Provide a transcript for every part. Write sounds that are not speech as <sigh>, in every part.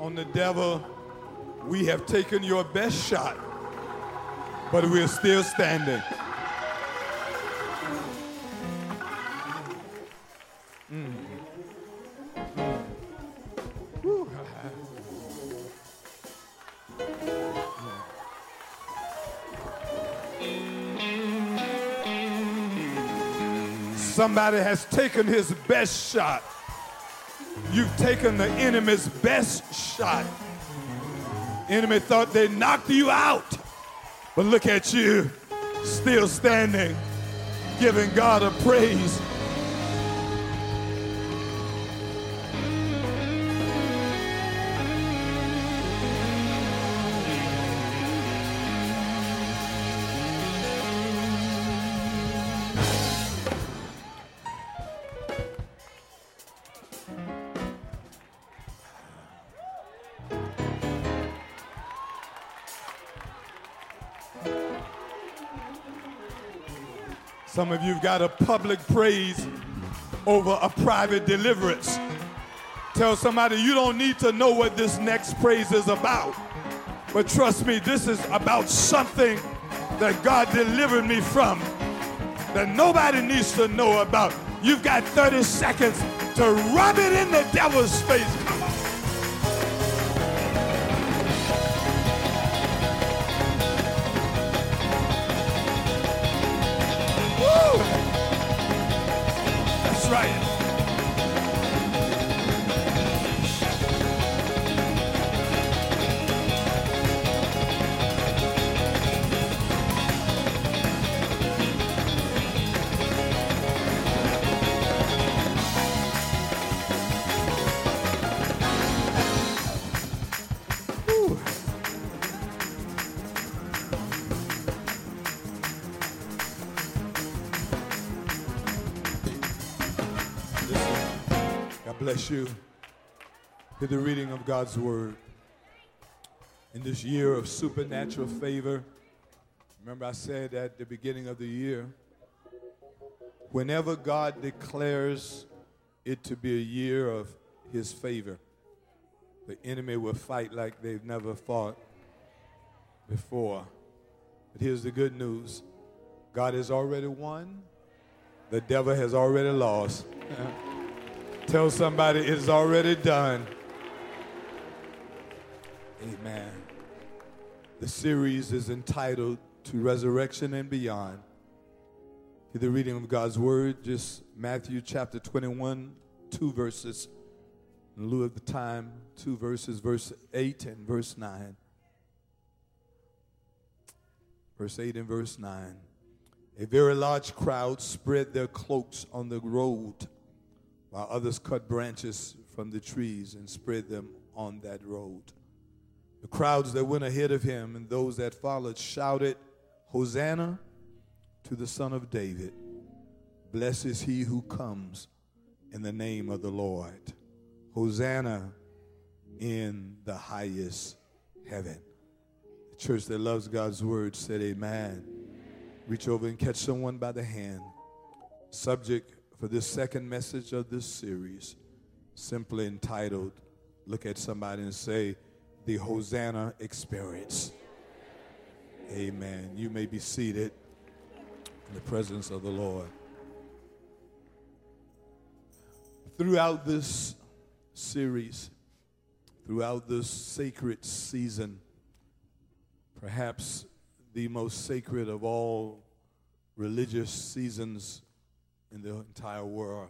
on the devil, we have taken your best shot, but we're still standing. Mm. Somebody has taken his best shot. You've taken the enemy's best shot. Enemy thought they knocked you out. But look at you, still standing, giving God a praise. Some of you've got a public praise over a private deliverance. Tell somebody you don't need to know what this next praise is about. But trust me, this is about something that God delivered me from that nobody needs to know about. You've got 30 seconds to rub it in the devil's face. You. To the reading of God's word. In this year of supernatural favor, remember I said at the beginning of the year, whenever God declares it to be a year of his favor, the enemy will fight like they've never fought before. But here's the good news God has already won, the devil has already lost. <laughs> Tell somebody it's already done. Amen. The series is entitled To Resurrection and Beyond. To the reading of God's Word, just Matthew chapter 21, two verses. In lieu of the time, two verses, verse 8 and verse 9. Verse 8 and verse 9. A very large crowd spread their cloaks on the road, while others cut branches from the trees and spread them on that road. The crowds that went ahead of him and those that followed shouted, Hosanna to the Son of David. Blessed is he who comes in the name of the Lord. Hosanna in the highest heaven. The church that loves God's word said, Amen. Reach over and catch someone by the hand. Subject for this second message of this series, simply entitled, Look at somebody and say, The Hosanna Experience. Amen. You may be seated in the presence of the Lord. Throughout this series, throughout this sacred season, perhaps the most sacred of all religious seasons in the entire world,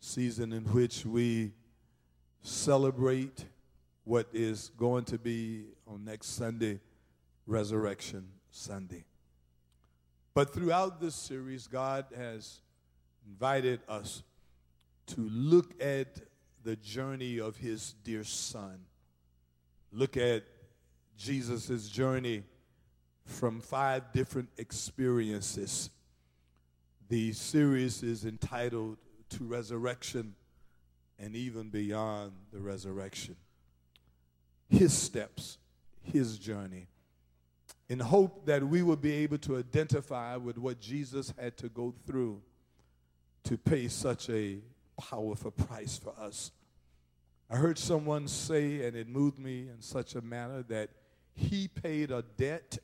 season in which we celebrate what is going to be on next Sunday, Resurrection Sunday. But throughout this series, God has invited us to look at the journey of his dear son. Look at Jesus' journey from five different experiences. The series is entitled To Resurrection and Even Beyond the Resurrection. His steps, his journey, in hope that we will be able to identify with what Jesus had to go through to pay such a powerful price for us. I heard someone say, and it moved me in such a manner that he paid a debt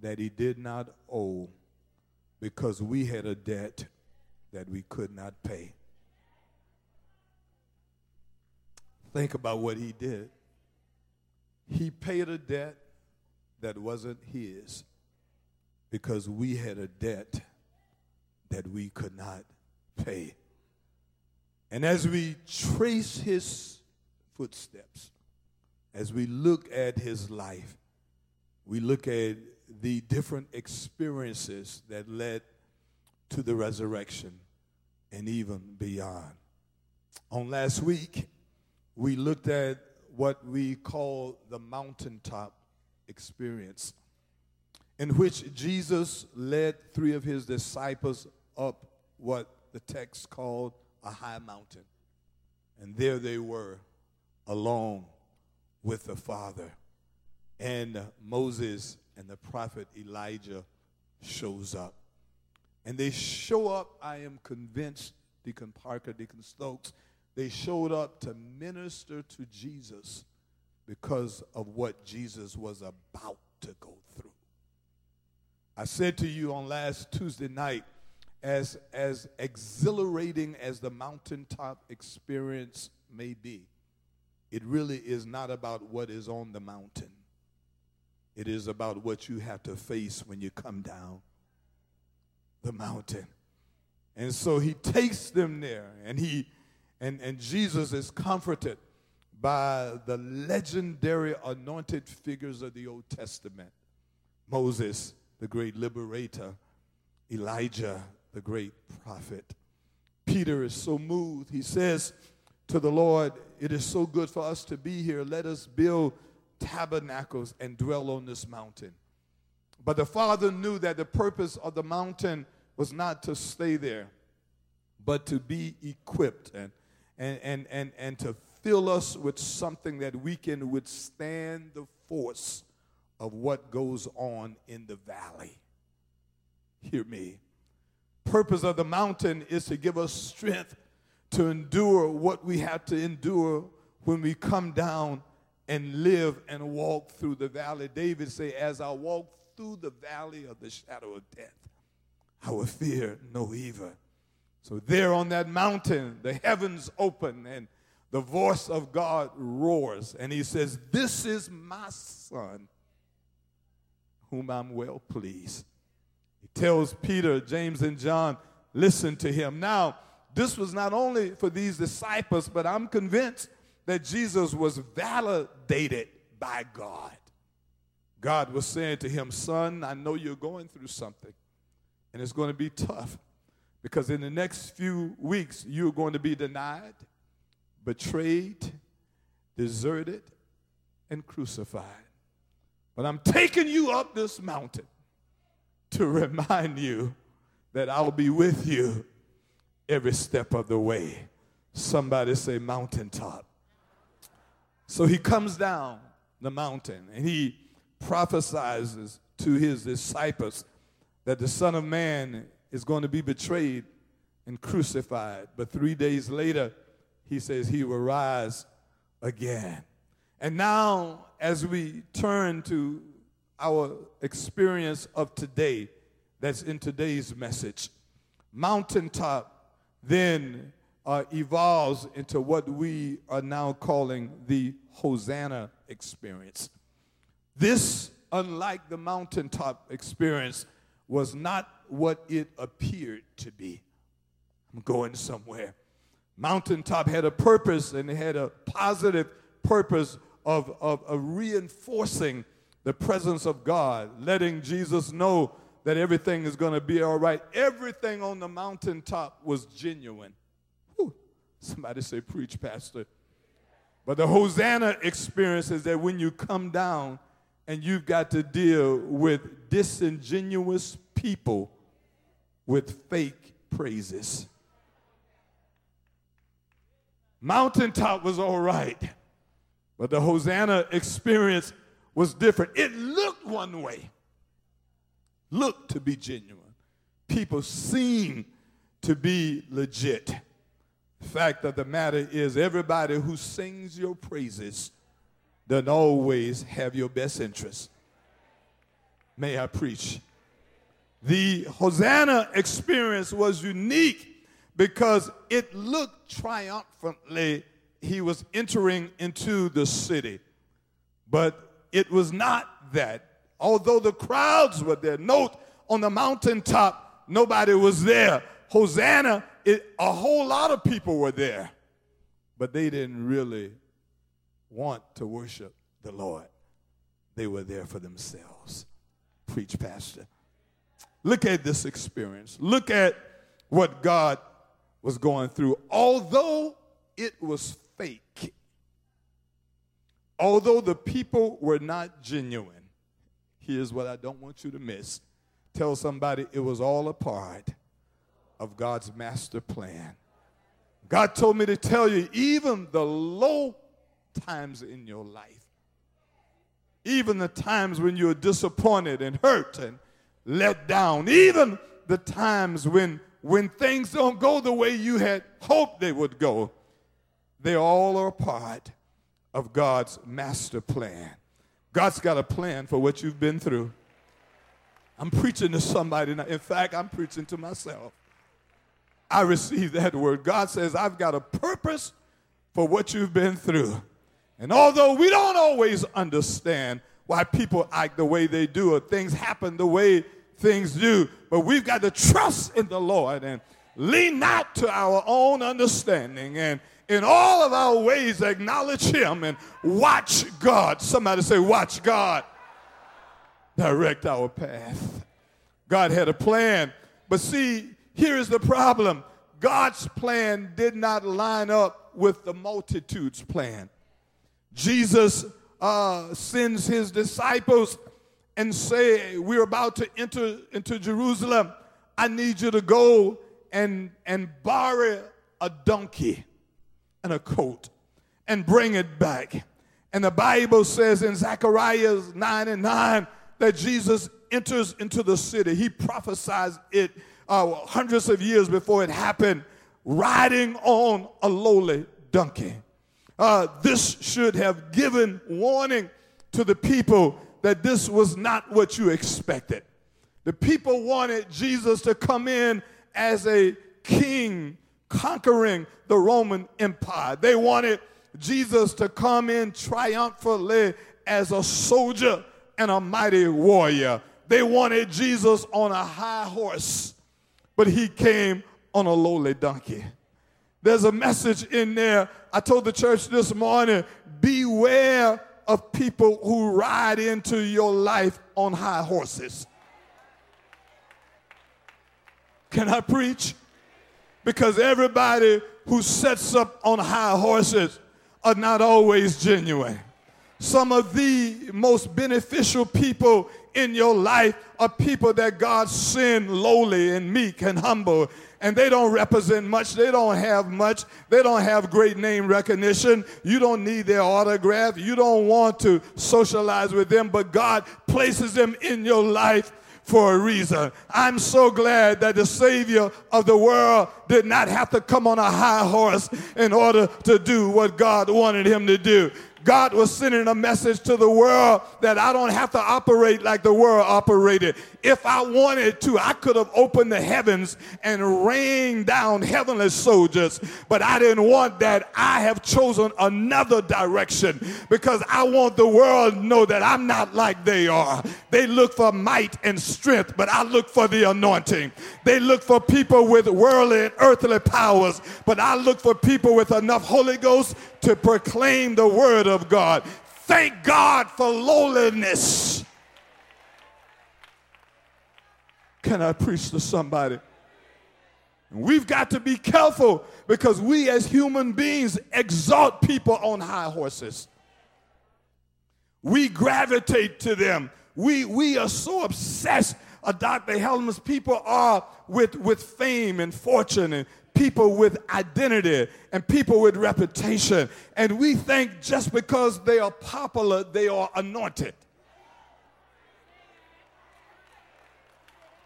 that he did not owe because we had a debt that we could not pay. Think about what he did. He paid a debt that wasn't his because we had a debt that we could not pay. And as we trace his footsteps, as we look at his life, we look at the different experiences that led to the resurrection and even beyond. On last week, we looked at what we call the mountaintop experience, in which Jesus led three of his disciples up what the text called a high mountain. And there they were, alone with the Father. And Moses and the prophet Elijah shows up. And they show up, I am convinced, Deacon Parker, Deacon Stokes, they showed up to minister to Jesus because of what Jesus was about to go through. I said to you on last Tuesday night, as, as exhilarating as the mountaintop experience may be, it really is not about what is on the mountain. It is about what you have to face when you come down the mountain. And so he takes them there, and he and, and Jesus is comforted by the legendary anointed figures of the Old Testament. Moses, the great liberator, Elijah, the great prophet. Peter is so moved. He says to the Lord, It is so good for us to be here. Let us build tabernacles and dwell on this mountain. But the Father knew that the purpose of the mountain was not to stay there, but to be equipped and, and, and, and, and to fill us with something that we can withstand the force of what goes on in the valley. Hear me. Purpose of the mountain is to give us strength to endure what we have to endure when we come down and live and walk through the valley. David say, as I walk through the valley of the shadow of death, I will fear no evil. So there on that mountain, the heavens open and the voice of God roars. And he says, This is my son, whom I'm well pleased. He tells Peter, James, and John, Listen to him. Now, this was not only for these disciples, but I'm convinced that Jesus was validated by God. God was saying to him, Son, I know you're going through something, and it's going to be tough because in the next few weeks, you're going to be denied, betrayed, deserted, and crucified. But I'm taking you up this mountain to remind you that I'll be with you every step of the way. Somebody say mountaintop. So he comes down the mountain and he prophesies to his disciples that the Son of Man is going to be betrayed and crucified. But three days later, he says he will rise again. And now, as we turn to our experience of today, that's in today's message, mountaintop then uh, evolves into what we are now calling the Hosanna experience. This, unlike the mountaintop experience, was not what it appeared to be. I'm going somewhere. Mountaintop had a purpose and it had a positive purpose of, of, of reinforcing the presence of God, letting Jesus know that everything is going to be all right. Everything on the mountaintop was genuine. Somebody say, Preach, Pastor. But the Hosanna experience is that when you come down and you've got to deal with disingenuous people with fake praises. Mountaintop was all right, but the Hosanna experience was different. It looked one way, looked to be genuine. People seemed to be legit. Fact of the matter is, everybody who sings your praises doesn't always have your best interest. May I preach? The Hosanna experience was unique because it looked triumphantly he was entering into the city. But it was not that. Although the crowds were there, note on the mountaintop, nobody was there. Hosanna, it, a whole lot of people were there, but they didn't really want to worship the Lord. They were there for themselves. Preach, Pastor. Look at this experience. Look at what God was going through. Although it was fake, although the people were not genuine, here's what I don't want you to miss. Tell somebody it was all a part of God's master plan. God told me to tell you, even the low times in your life, even the times when you're disappointed and hurt and let down, even the times when, when things don't go the way you had hoped they would go, they all are part of God's master plan. God's got a plan for what you've been through. I'm preaching to somebody now. In fact, I'm preaching to myself. I received that word. God says, I've got a purpose for what you've been through. And although we don't always understand why people act the way they do or things happen the way things do, but we've got to trust in the Lord and lean not to our own understanding and in all of our ways acknowledge him and watch God. Somebody say, watch God direct our path. God had a plan. But see, here is the problem God's plan did not line up with the multitude's plan. Jesus uh, sends his disciples and say, we're about to enter into Jerusalem. I need you to go and, and borrow a donkey and a coat and bring it back. And the Bible says in Zechariah 9 and 9 that Jesus enters into the city. He prophesies it uh, hundreds of years before it happened, riding on a lowly donkey. Uh, this should have given warning to the people that this was not what you expected. The people wanted Jesus to come in as a king conquering the Roman Empire. They wanted Jesus to come in triumphantly as a soldier and a mighty warrior. They wanted Jesus on a high horse, but he came on a lowly donkey. There's a message in there. I told the church this morning beware of people who ride into your life on high horses. Can I preach? Because everybody who sets up on high horses are not always genuine. Some of the most beneficial people in your life are people that God sent lowly and meek and humble and they don't represent much. They don't have much. They don't have great name recognition. You don't need their autograph. You don't want to socialize with them, but God places them in your life for a reason. I'm so glad that the Savior of the world did not have to come on a high horse in order to do what God wanted him to do. God was sending a message to the world that I don't have to operate like the world operated. If I wanted to, I could have opened the heavens and rained down heavenly soldiers, but I didn't want that. I have chosen another direction because I want the world to know that I'm not like they are. They look for might and strength, but I look for the anointing. They look for people with worldly and earthly powers, but I look for people with enough Holy Ghost to proclaim the word of God. Thank God for lowliness. Can I preach to somebody? We've got to be careful because we as human beings exalt people on high horses. We gravitate to them. We, we are so obsessed, uh, Dr. Helms, people are with, with fame and fortune and people with identity and people with reputation. And we think just because they are popular, they are anointed.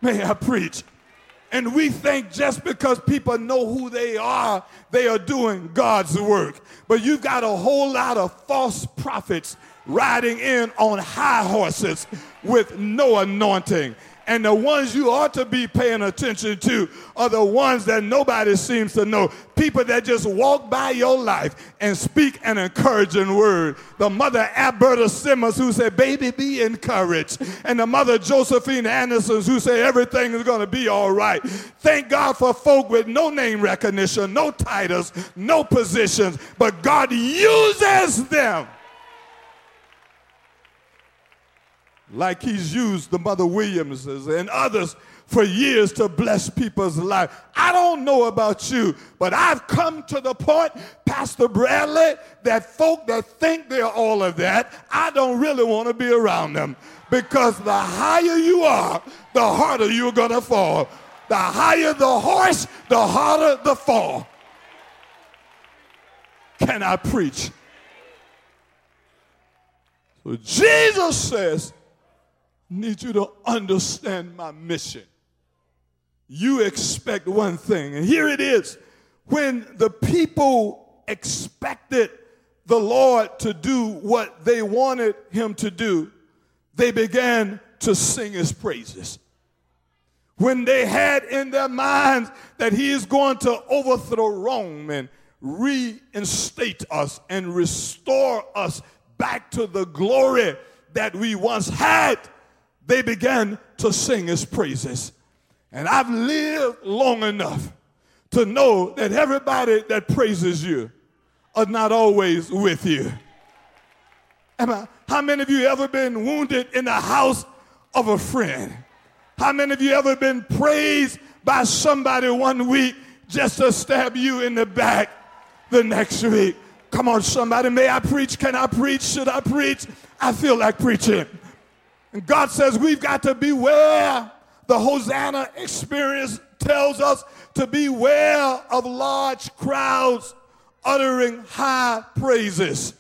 May I preach? And we think just because people know who they are, they are doing God's work. But you've got a whole lot of false prophets riding in on high horses with no anointing. And the ones you ought to be paying attention to are the ones that nobody seems to know. People that just walk by your life and speak an encouraging word. The mother Alberta Simmons who said, baby, be encouraged. And the mother Josephine Anderson who said, everything is going to be all right. Thank God for folk with no name recognition, no titles, no positions, but God uses them like he's used the Mother Williamses and others for years to bless people's life. I don't know about you, but I've come to the point, Pastor Bradley, that folk that think they're all of that, I don't really want to be around them because the higher you are, the harder you're going to fall. The higher the horse, the harder the fall. Can I preach? So Jesus says, need you to understand my mission. You expect one thing, and here it is. When the people expected the Lord to do what they wanted him to do, they began to sing his praises. When they had in their minds that he is going to overthrow Rome and reinstate us and restore us back to the glory that we once had, they began to sing his praises. And I've lived long enough to know that everybody that praises you are not always with you. How many of you ever been wounded in the house of a friend? How many of you ever been praised by somebody one week just to stab you in the back the next week? Come on, somebody. May I preach? Can I preach? Should I preach? I feel like preaching. And God says we've got to beware. The Hosanna experience tells us to beware of large crowds uttering high praises.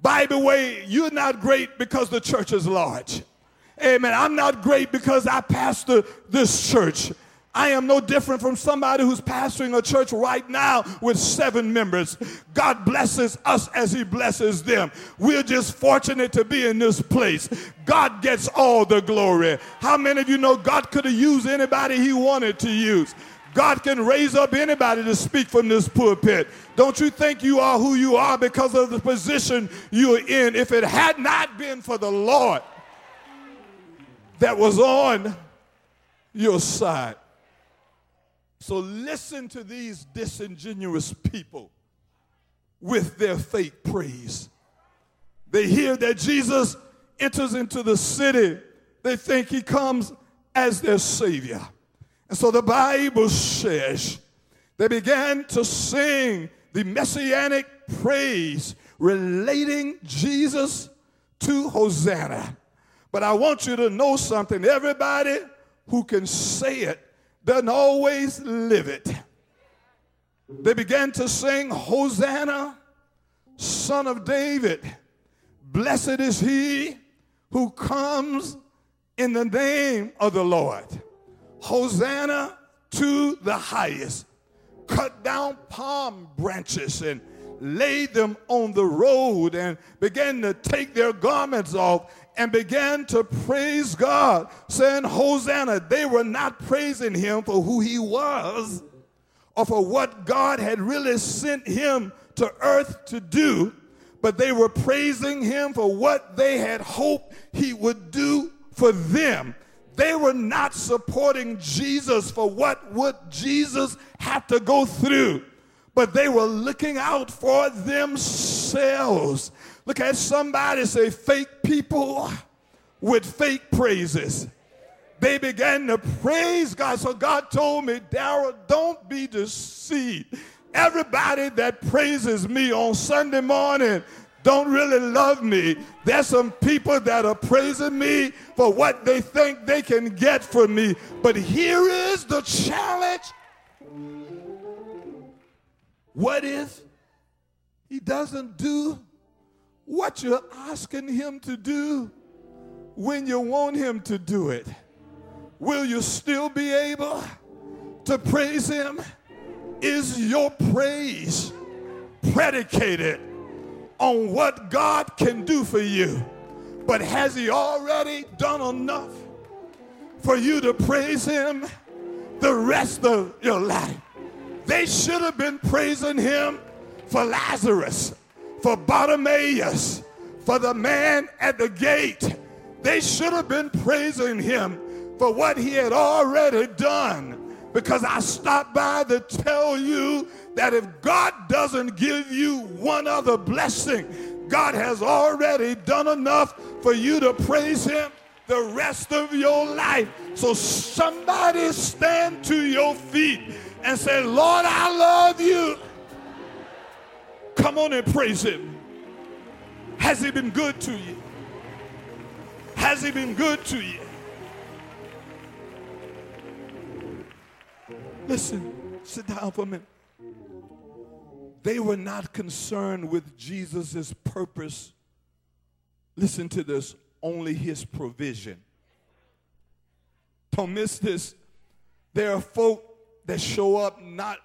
By the way, you're not great because the church is large. Amen. I'm not great because I pastor this church. I am no different from somebody who's pastoring a church right now with seven members. God blesses us as He blesses them. We're just fortunate to be in this place. God gets all the glory. How many of you know God could have used anybody He wanted to use? God can raise up anybody to speak from this pulpit. Don't you think you are who you are because of the position you're in? If it had not been for the Lord that was on your side, so listen to these disingenuous people with their fake praise. They hear that Jesus enters into the city, they think he comes as their Savior. And so the Bible says they began to sing the messianic praise relating Jesus to Hosanna. But I want you to know something. Everybody who can say it doesn't always live it. They began to sing, Hosanna, son of David. Blessed is he who comes in the name of the Lord. Hosanna to the highest. Cut down palm branches and laid them on the road and began to take their garments off and began to praise God, saying, Hosanna. They were not praising him for who he was or for what God had really sent him to earth to do, but they were praising him for what they had hoped he would do for them. They were not supporting Jesus for what would Jesus have to go through, but they were looking out for themselves. Look at somebody say, fake people with fake praises. They began to praise God. So God told me, Daryl, don't be deceived. Everybody that praises me on Sunday morning don't really love me. There's some people that are praising me for what they think they can get from me. But here is the challenge. What if he doesn't do what you're asking him to do when you want him to do it. Will you still be able to praise Him? Is your praise predicated on what God can do for you? But has He already done enough for you to praise Him the rest of your life? They should have been praising Him for Lazarus, for Bartimaeus, for the man at the gate. They should have been praising Him for what He had already done. Because I stopped by to tell you that if God doesn't give you one other blessing, God has already done enough for you to praise Him the rest of your life. So somebody stand to your feet and say, Lord, I love you. Come on and praise Him. Has He been good to you? Has He been good to you? Listen, sit down for a minute. They were not concerned with Jesus' purpose. Listen to this only his provision. Don't miss this. There are folk that show up not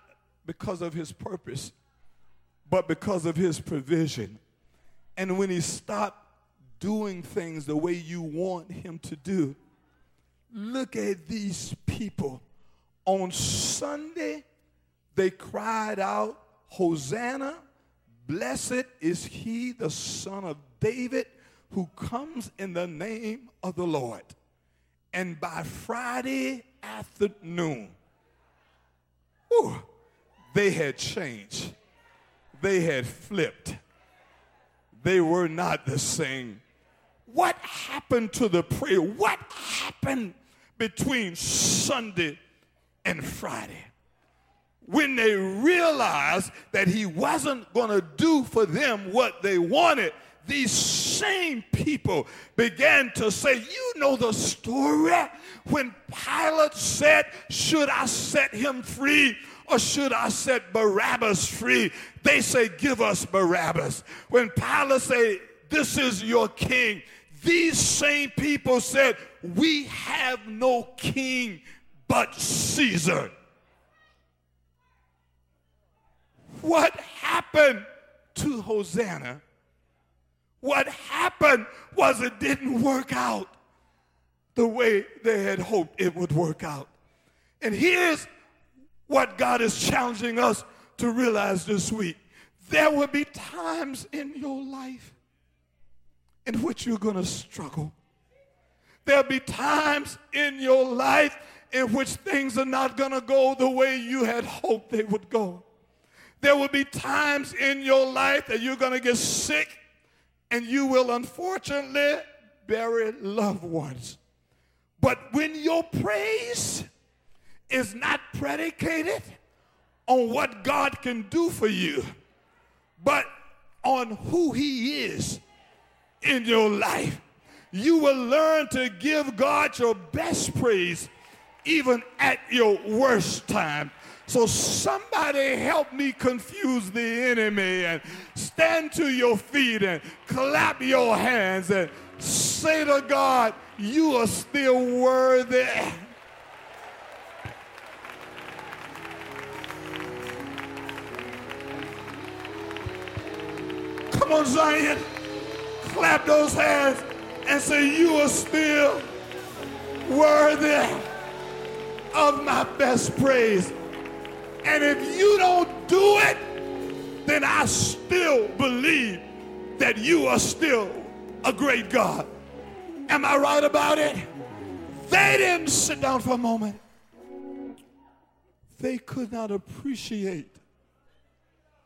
because of his purpose, but because of his provision. And when he stopped doing things the way you want him to do, look at these people on Sunday, they cried out, Hosanna, blessed is he, the son of David, who comes in the name of the Lord. And by Friday afternoon, whew, they had changed. They had flipped. They were not the same. What happened to the prayer? What happened between Sunday and Friday. When they realized that he wasn't going to do for them what they wanted, these same people began to say, You know the story when Pilate said, Should I set him free? Or should I set Barabbas free? They say, Give us Barabbas. When Pilate said, This is your king, these same people said, We have no king but Caesar. What happened to Hosanna? What happened was it didn't work out the way they had hoped it would work out. And here's what God is challenging us to realize this week. There will be times in your life in which you're going to struggle. There'll be times in your life in which things are not going to go the way you had hoped they would go. There will be times in your life that you're going to get sick and you will unfortunately bury loved ones. But when your praise is not predicated on what God can do for you, but on who He is in your life, you will learn to give God your best praise even at your worst time. So somebody help me confuse the enemy and stand to your feet and clap your hands and say to God, you are still worthy. Come on, Zion. Clap those hands and say, you are still worthy of my best praise. And if you don't do it, then I still believe that you are still a great God. Am I right about it? They didn't sit down for a moment. They could not appreciate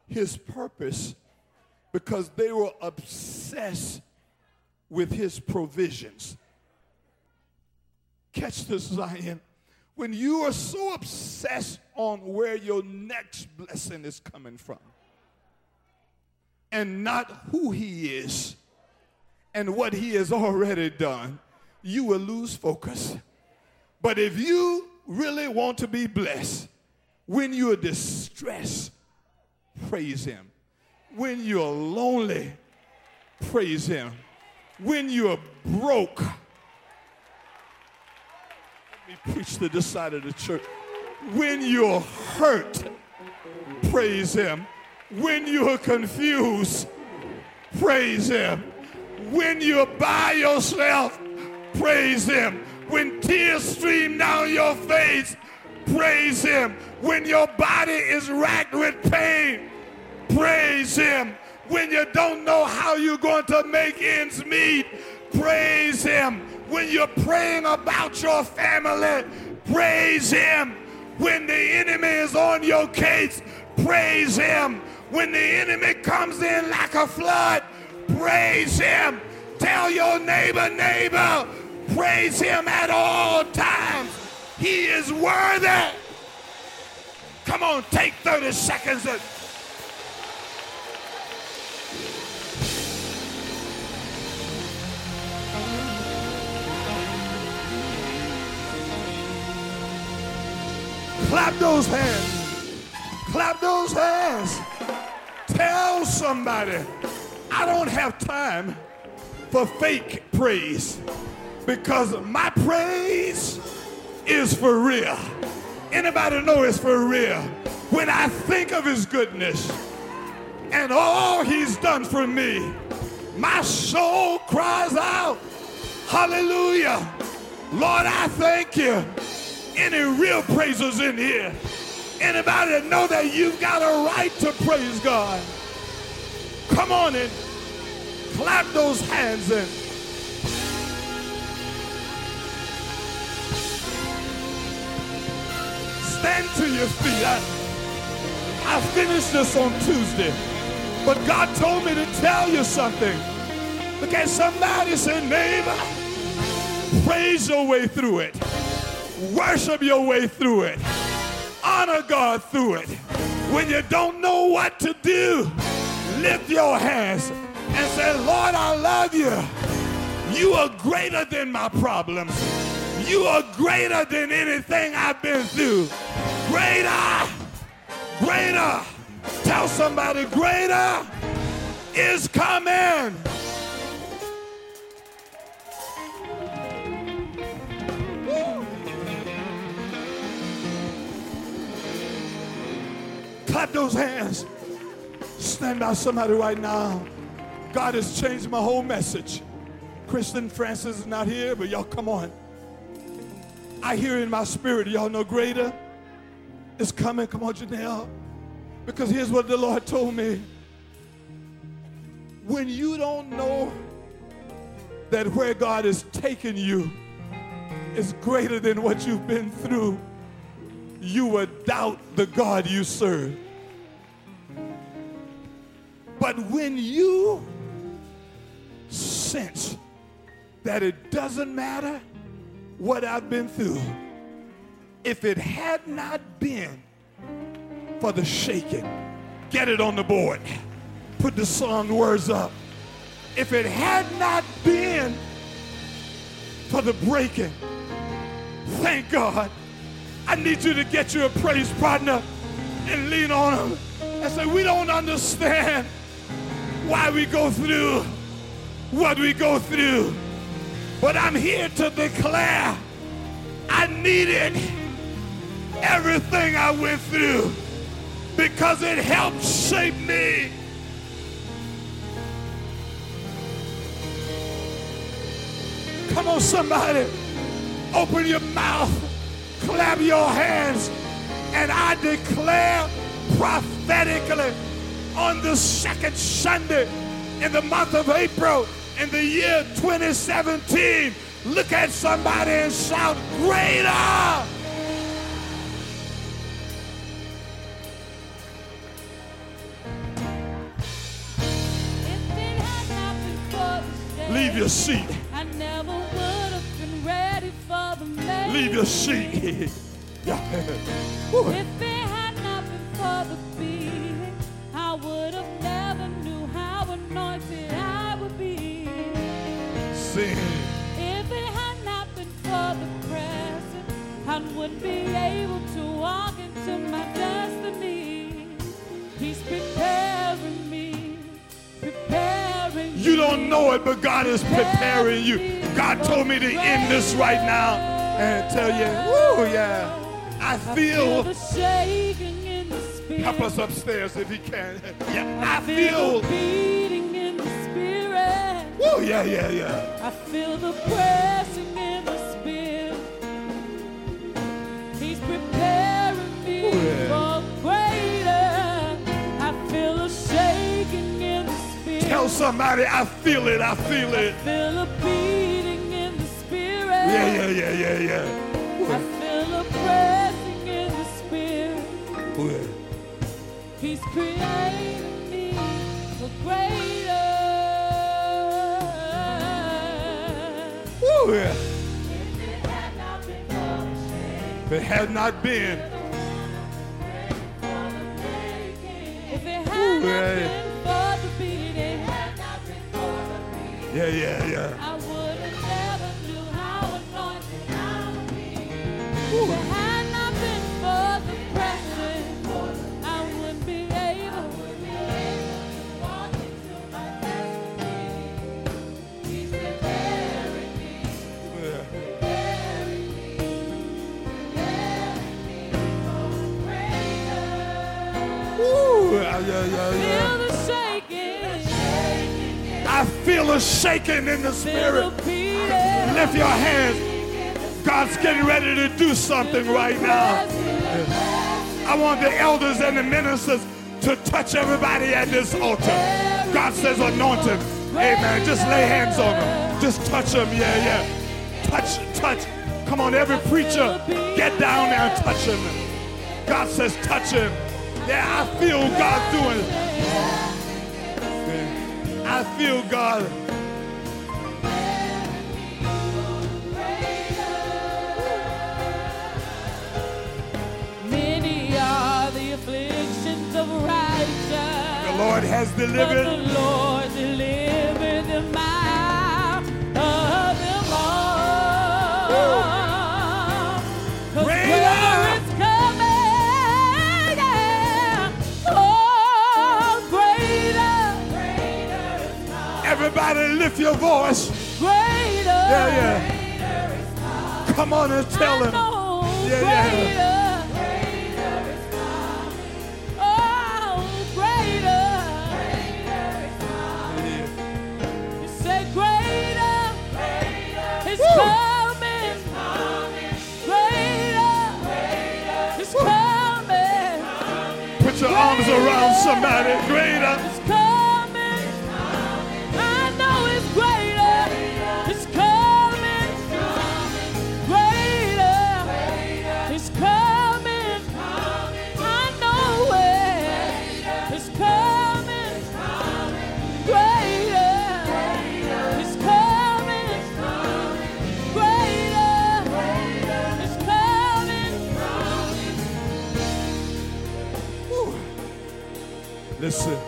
his purpose because they were obsessed with his provisions. Catch this, Zion when you are so obsessed on where your next blessing is coming from and not who he is and what he has already done, you will lose focus. But if you really want to be blessed, when you're distressed, praise him. When you're lonely, praise him. When you're broke, let me preach to this side of the church. When you're hurt, praise Him. When you're confused, praise Him. When you're by yourself, praise Him. When tears stream down your face, praise Him. When your body is racked with pain, praise Him. When you don't know how you're going to make ends meet, praise Him. When you're praying about your family, praise Him. When the enemy is on your case, praise Him. When the enemy comes in like a flood, praise Him. Tell your neighbor, neighbor, praise Him at all times. He is worthy. Come on, take 30 seconds. Clap those hands. Clap those hands. Tell somebody, I don't have time for fake praise because my praise is for real. Anybody know it's for real? When I think of his goodness and all he's done for me, my soul cries out, Hallelujah. Lord, I thank you. Any real praisers in here? Anybody that know that you've got a right to praise God? Come on and clap those hands and stand to your feet. I, I finished this on Tuesday, but God told me to tell you something. Look at somebody say, neighbor, praise your way through it. Worship your way through it. Honor God through it. When you don't know what to do, lift your hands and say, Lord, I love you. You are greater than my problems. You are greater than anything I've been through. Greater, greater. Tell somebody, greater is coming. Clap those hands. Stand by somebody right now. God has changed my whole message. Kristen Francis is not here, but y'all come on. I hear in my spirit, y'all know greater is coming. Come on, Janelle. Because here's what the Lord told me. When you don't know that where God is taking you is greater than what you've been through, you will doubt the God you serve. But when you sense that it doesn't matter what I've been through, if it had not been for the shaking, get it on the board, put the song words up. If it had not been for the breaking, thank God I need you to get you a praise partner and lean on him and say, We don't understand why we go through what we go through. But I'm here to declare I needed everything I went through because it helped shape me. Come on, somebody, open your mouth clap your hands, and I declare prophetically on the second Sunday in the month of April in the year 2017. Look at somebody and shout, Greater! Leave your seat. Leave your seat. <laughs> yeah. I wouldn't be able to walk into my destiny. He's preparing me, preparing You don't know it, but God is preparing you. God told me to end this right now and tell you, woo, yeah. I I feel feel. the shaking in the spirit. Help us upstairs if you can. Yeah, I I feel feel. the beating in the spirit. Woo, yeah, yeah, yeah. I feel the pressing somebody I feel it. I feel it. feel a beating in the spirit. Yeah, yeah, yeah, yeah, yeah. I feel a pressing in the spirit. Yeah. He's creating me for greater. Yeah. If it had not been, yeah, yeah, yeah. I would have never knew how anointed I would be. Had not been for the pressing, I wouldn't be able to walk into my destiny. He's preparing me, yeah. preparing me, preparing me for greater. Yeah, yeah, yeah. Feel a shaking in the spirit. Lift your hands. God's getting ready to do something right now. I want the elders and the ministers to touch everybody at this altar. God says anoint them. Amen. Just lay hands on them. Just touch them. Yeah, yeah. Touch, touch. Come on, every preacher, get down there and touch him. God says touch him. Yeah, I feel God doing it. I feel God. Many are the afflictions of righteous. The Lord has delivered. the Lord delivered Everybody lift your voice. greater. Yeah, yeah. Come on and tell I him. know Yeah, yeah. greater. Oh, greater. You say greater. It's coming. Greater. It's coming. Put your arms around somebody. Greater. It's Listen,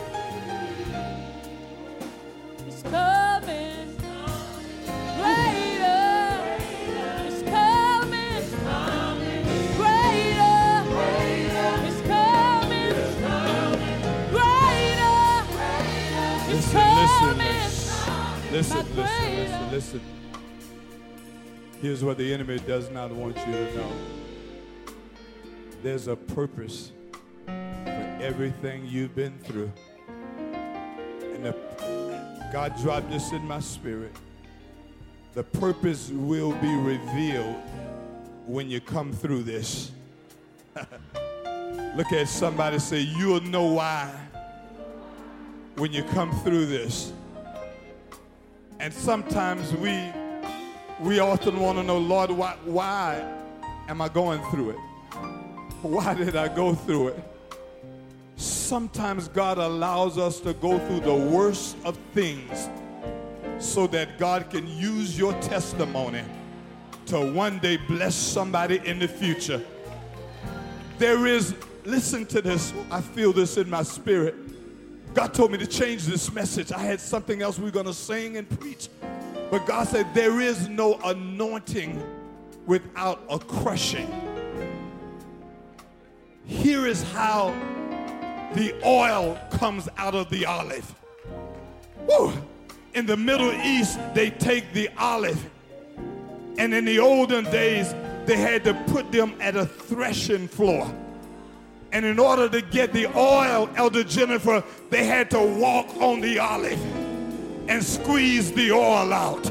listen. coming. Greater. It's coming, greater. Listen, listen, listen, listen. Here's what the enemy does not want you to know. There's a purpose everything you've been through. And the, God dropped this in my spirit. The purpose will be revealed when you come through this. <laughs> Look at somebody say, You'll know why when you come through this. And sometimes we we often want to know, Lord, why, why am I going through it? Why did I go through it? Sometimes God allows us to go through the worst of things so that God can use your testimony to one day bless somebody in the future. There is, listen to this, I feel this in my spirit. God told me to change this message. I had something else we are going to sing and preach. But God said, There is no anointing without a crushing. Here is how the oil comes out of the olive. Woo! In the Middle East, they take the olive, and in the olden days, they had to put them at a threshing floor. And in order to get the oil, Elder Jennifer, they had to walk on the olive and squeeze the oil out.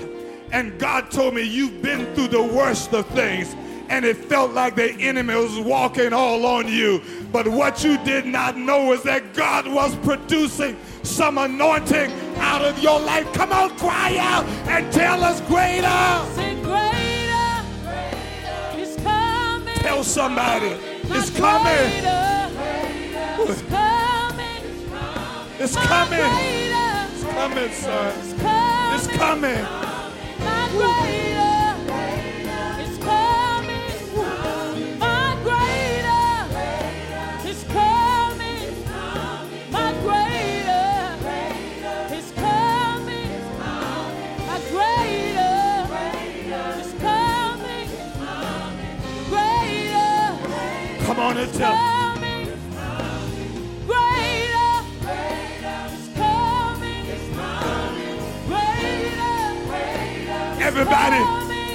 And God told me, You've been through the worst of things, and it felt like the enemy was walking all on you. But what you did not know is that God was producing some anointing out of your life. Come on, cry out and tell us greater. Say greater, it's coming. Tell somebody it's coming. greater, It's coming. It's coming. greater, It's coming, son. It's coming. It's coming. On and tell. coming. Greater. Greater. Everybody,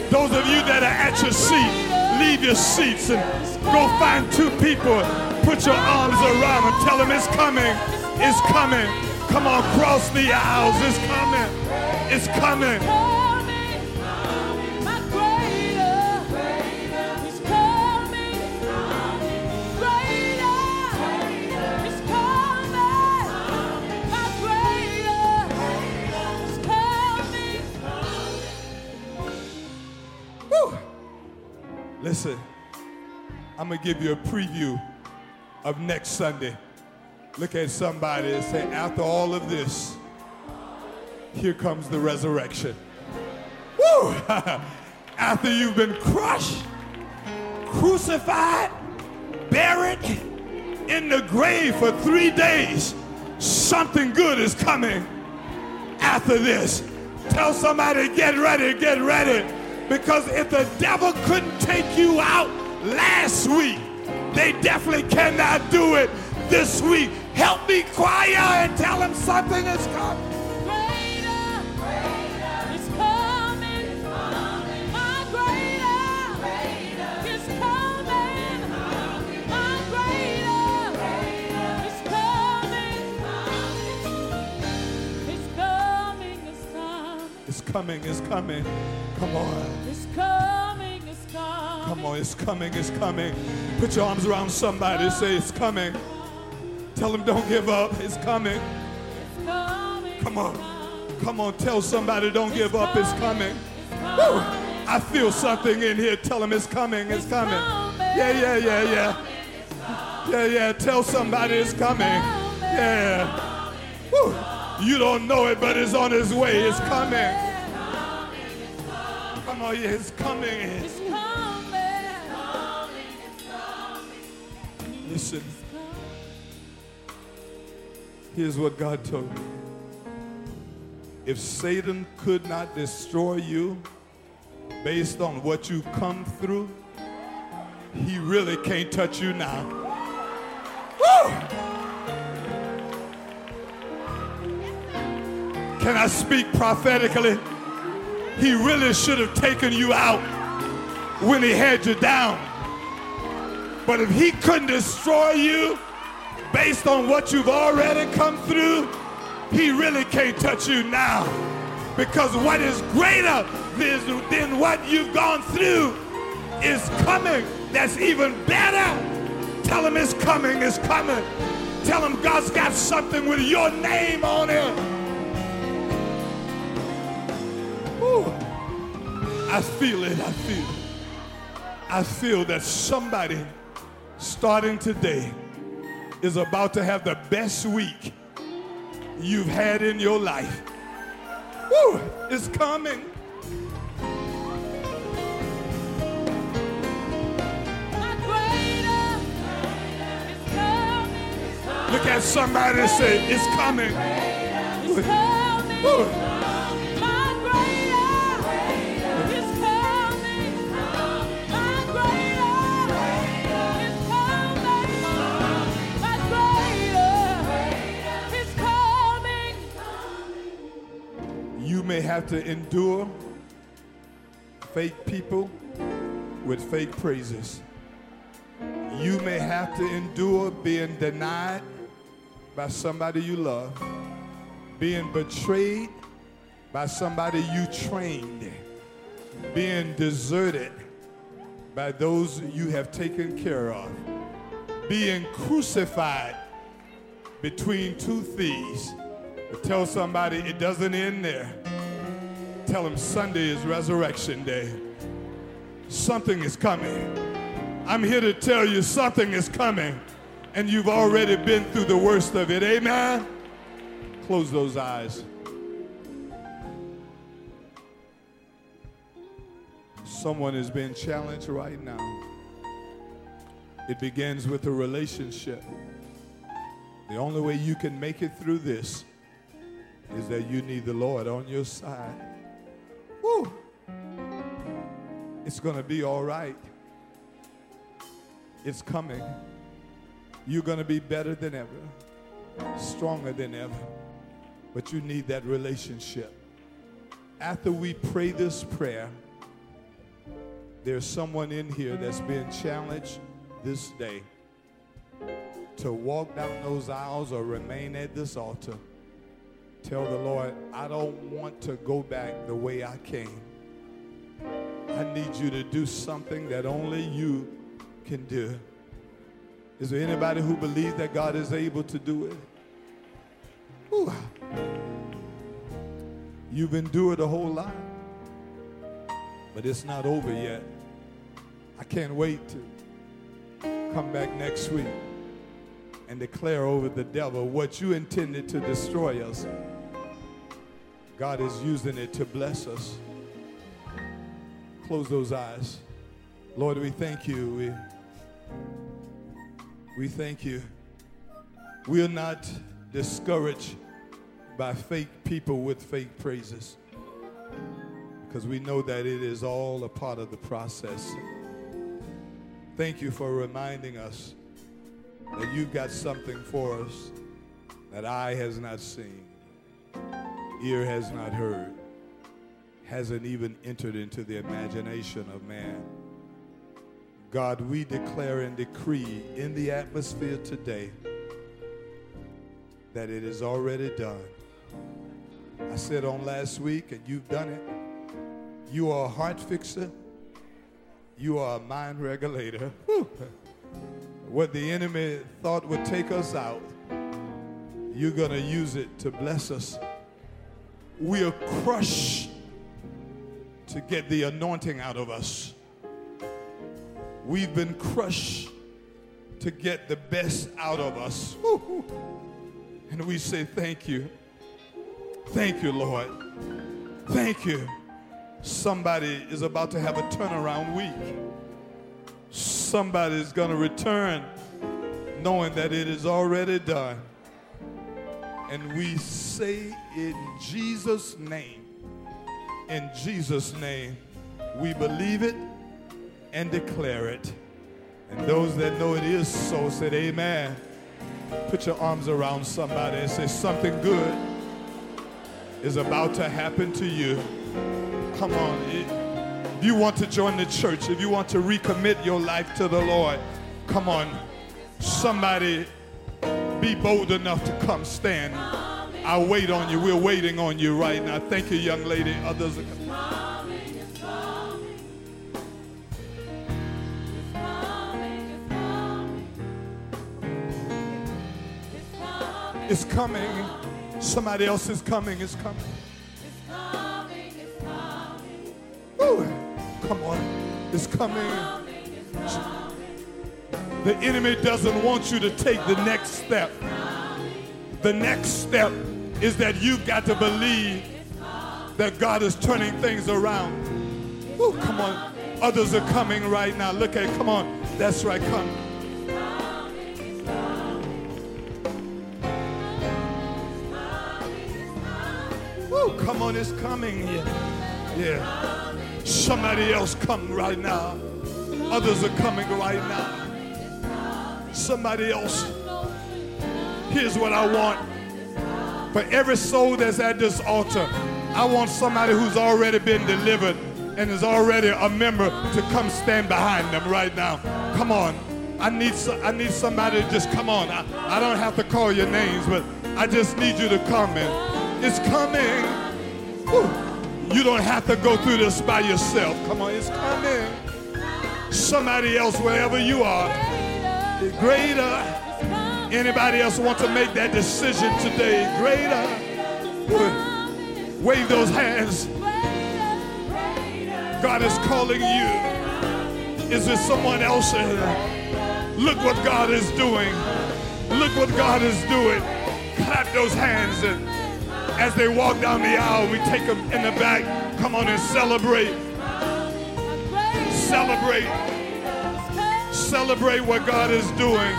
those of you that are at your seat, leave your seats and go find two people. Put your arms around them. Tell them it's coming. It's coming. Come on, cross the aisles. It's coming. It's coming. coming. Listen, I'm going to give you a preview of next Sunday. Look at somebody and say, after all of this, here comes the resurrection. Woo! <laughs> after you've been crushed, crucified, buried in the grave for three days, something good is coming after this. Tell somebody, get ready, get ready. Because if the devil couldn't take you out last week, they definitely cannot do it this week. Help me choir and tell him something is coming. Coming. Is coming. Come on. It's coming. It's coming. Come on, it's coming, it's coming. Put your arms around somebody and say, It's coming. Tell them, Don't give up, it's coming. It's coming. Come on. Come on, tell somebody, Don't give up, it's coming. I feel something in here. Tell them it's coming, it's coming. Yeah, yeah, yeah, yeah. Yeah, yeah, tell somebody it's coming. Yeah. Woo! You don't know it, but it's on its way. It's coming. Come on, yeah, it's coming. It's coming. Listen. Here's what God told me. If Satan could not destroy you based on what you've come through, he really can't touch you now. Woo! Can I speak prophetically? He really should have taken you out when he had you down. But if he couldn't destroy you based on what you've already come through, he really can't touch you now. Because what is greater than, what you've gone through is coming. That's even better. Tell him it's coming, it's coming. Tell him God's got something with your name on it. Whew. I feel it, I feel it. I feel that somebody starting today is about to have the best week you've had in your life. Woo, it's coming. My greater is coming. Look at somebody and say, it's coming. It's coming. Woo. My may have to endure fake people with fake praises. You may have to endure being denied by somebody you love, being betrayed by somebody you trained, being deserted by those you have taken care of, being crucified between two thieves. But tell somebody it doesn't end there. Tell them Sunday is resurrection day. Something is coming. I'm here to tell you something is coming, and you've already been through the worst of it. Amen? Close those eyes. Someone is being challenged right now. It begins with a relationship. The only way you can make it through this is that you need the Lord on your side. Woo! It's going to be all right. It's coming. You're going to be better than ever, stronger than ever. But you need that relationship. After we pray this prayer, there's someone in here that's being challenged this day to walk down those aisles or remain at this altar. Tell the Lord, I don't want to go back the way I came. I need you to do something that only you can do. Is there anybody who believes that God is able to do it? Ooh. You've endured a whole lot, but it's not over yet. I can't wait to come back next week and declare over the devil what you intended to destroy us. God is using it to bless us. Close those eyes. Lord, we thank you. We we thank you. We are not discouraged by fake people with fake praises because we know that it is all a part of the process. Thank you for reminding us that you've got something for us that eye has not seen, ear has not heard, hasn't even entered into the imagination of man. God, we declare and decree in the atmosphere today that it is already done. I said on last week, and you've done it. You are a heart fixer. You are a mind regulator. What the enemy thought would take us out, you're going to use it to bless us. We are crushed to get the anointing out of us. We've been crushed to get the best out of us. And we say, Thank you. Thank you, Lord. Thank you. Somebody is about to have a turnaround week. Somebody is going to return knowing that it is already done. And we say in Jesus' name, in Jesus' name, we believe it and declare it. And those that know it is so said, Amen. Put your arms around somebody and say, Something good is about to happen to you. Come on. If you want to join the church, if you want to recommit your life to the Lord, come on. Somebody be bold enough to come stand. I wait on you. We're waiting on you right now. Thank you, young lady. Others are coming. It's coming. Somebody else is coming. It's coming. Ooh, come on. It's coming. The enemy doesn't want you to take the next step. The next step is that you've got to believe that God is turning things around. Ooh, come on. Others are coming right now. Look at, it. come on. That's right. Come. Ooh, come on. It's coming. Yeah. yeah. Somebody else come right now. Others are coming right now. Somebody else. Here's what I want. For every soul that's at this altar, I want somebody who's already been delivered and is already a member to come stand behind them right now. Come on. I need, I need somebody to just come on. I, I don't have to call your names, but I just need you to come in. It's coming. You don't have to go through this by yourself. Come on, it's coming. Somebody else, wherever you are, greater. Anybody else want to make that decision today? Greater. Wave those hands. God is calling you. Is there someone else? In here? Look what God is doing. Look what God is doing. Clap those hands and as they walk down the aisle, we take them in the back. Come on and celebrate. Celebrate. Celebrate what God is doing.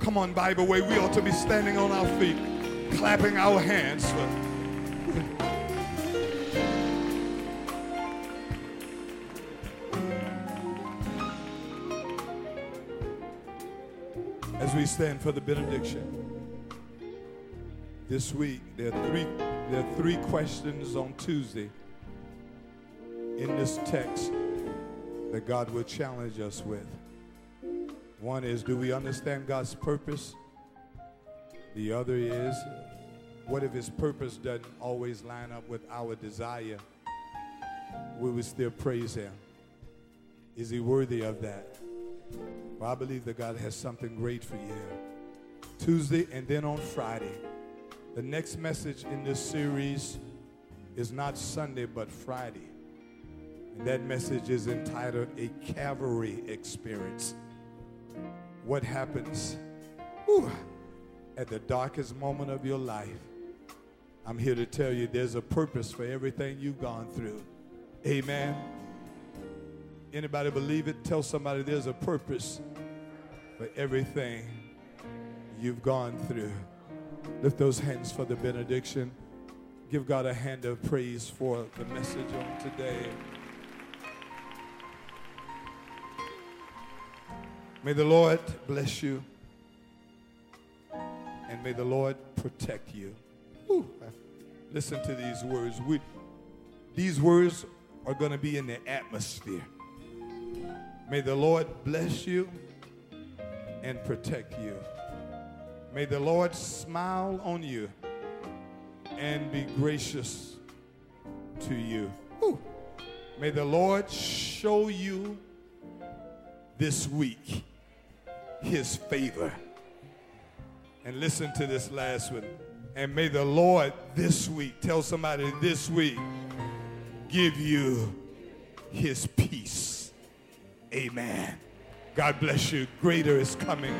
Come on, Bible Way. We ought to be standing on our feet, clapping our hands. As we stand for the benediction, this week there are three there are three questions on Tuesday in this text that God will challenge us with. One is, do we understand God's purpose? The other is, what if his purpose doesn't always line up with our desire? Will we still praise him? Is he worthy of that? Well, I believe that God has something great for you. Tuesday and then on Friday. The next message in this series is not Sunday, but Friday. And that message is entitled A Calvary Experience what happens whew, at the darkest moment of your life. I'm here to tell you there's a purpose for everything you've gone through. Amen. Anybody believe it? Tell somebody there's a purpose for everything you've gone through. Lift those hands for the benediction. Give God a hand of praise for the message on today. May the Lord bless you. And may the Lord protect you. Listen to these words. We, these words are going to be in the atmosphere. May the Lord bless you and protect you. May the Lord smile on you and be gracious to you. Whew. May the Lord show you this week his favor. And listen to this last one. And may the Lord this week, tell somebody this week, give you his peace. Amen. God bless you. Greater is coming.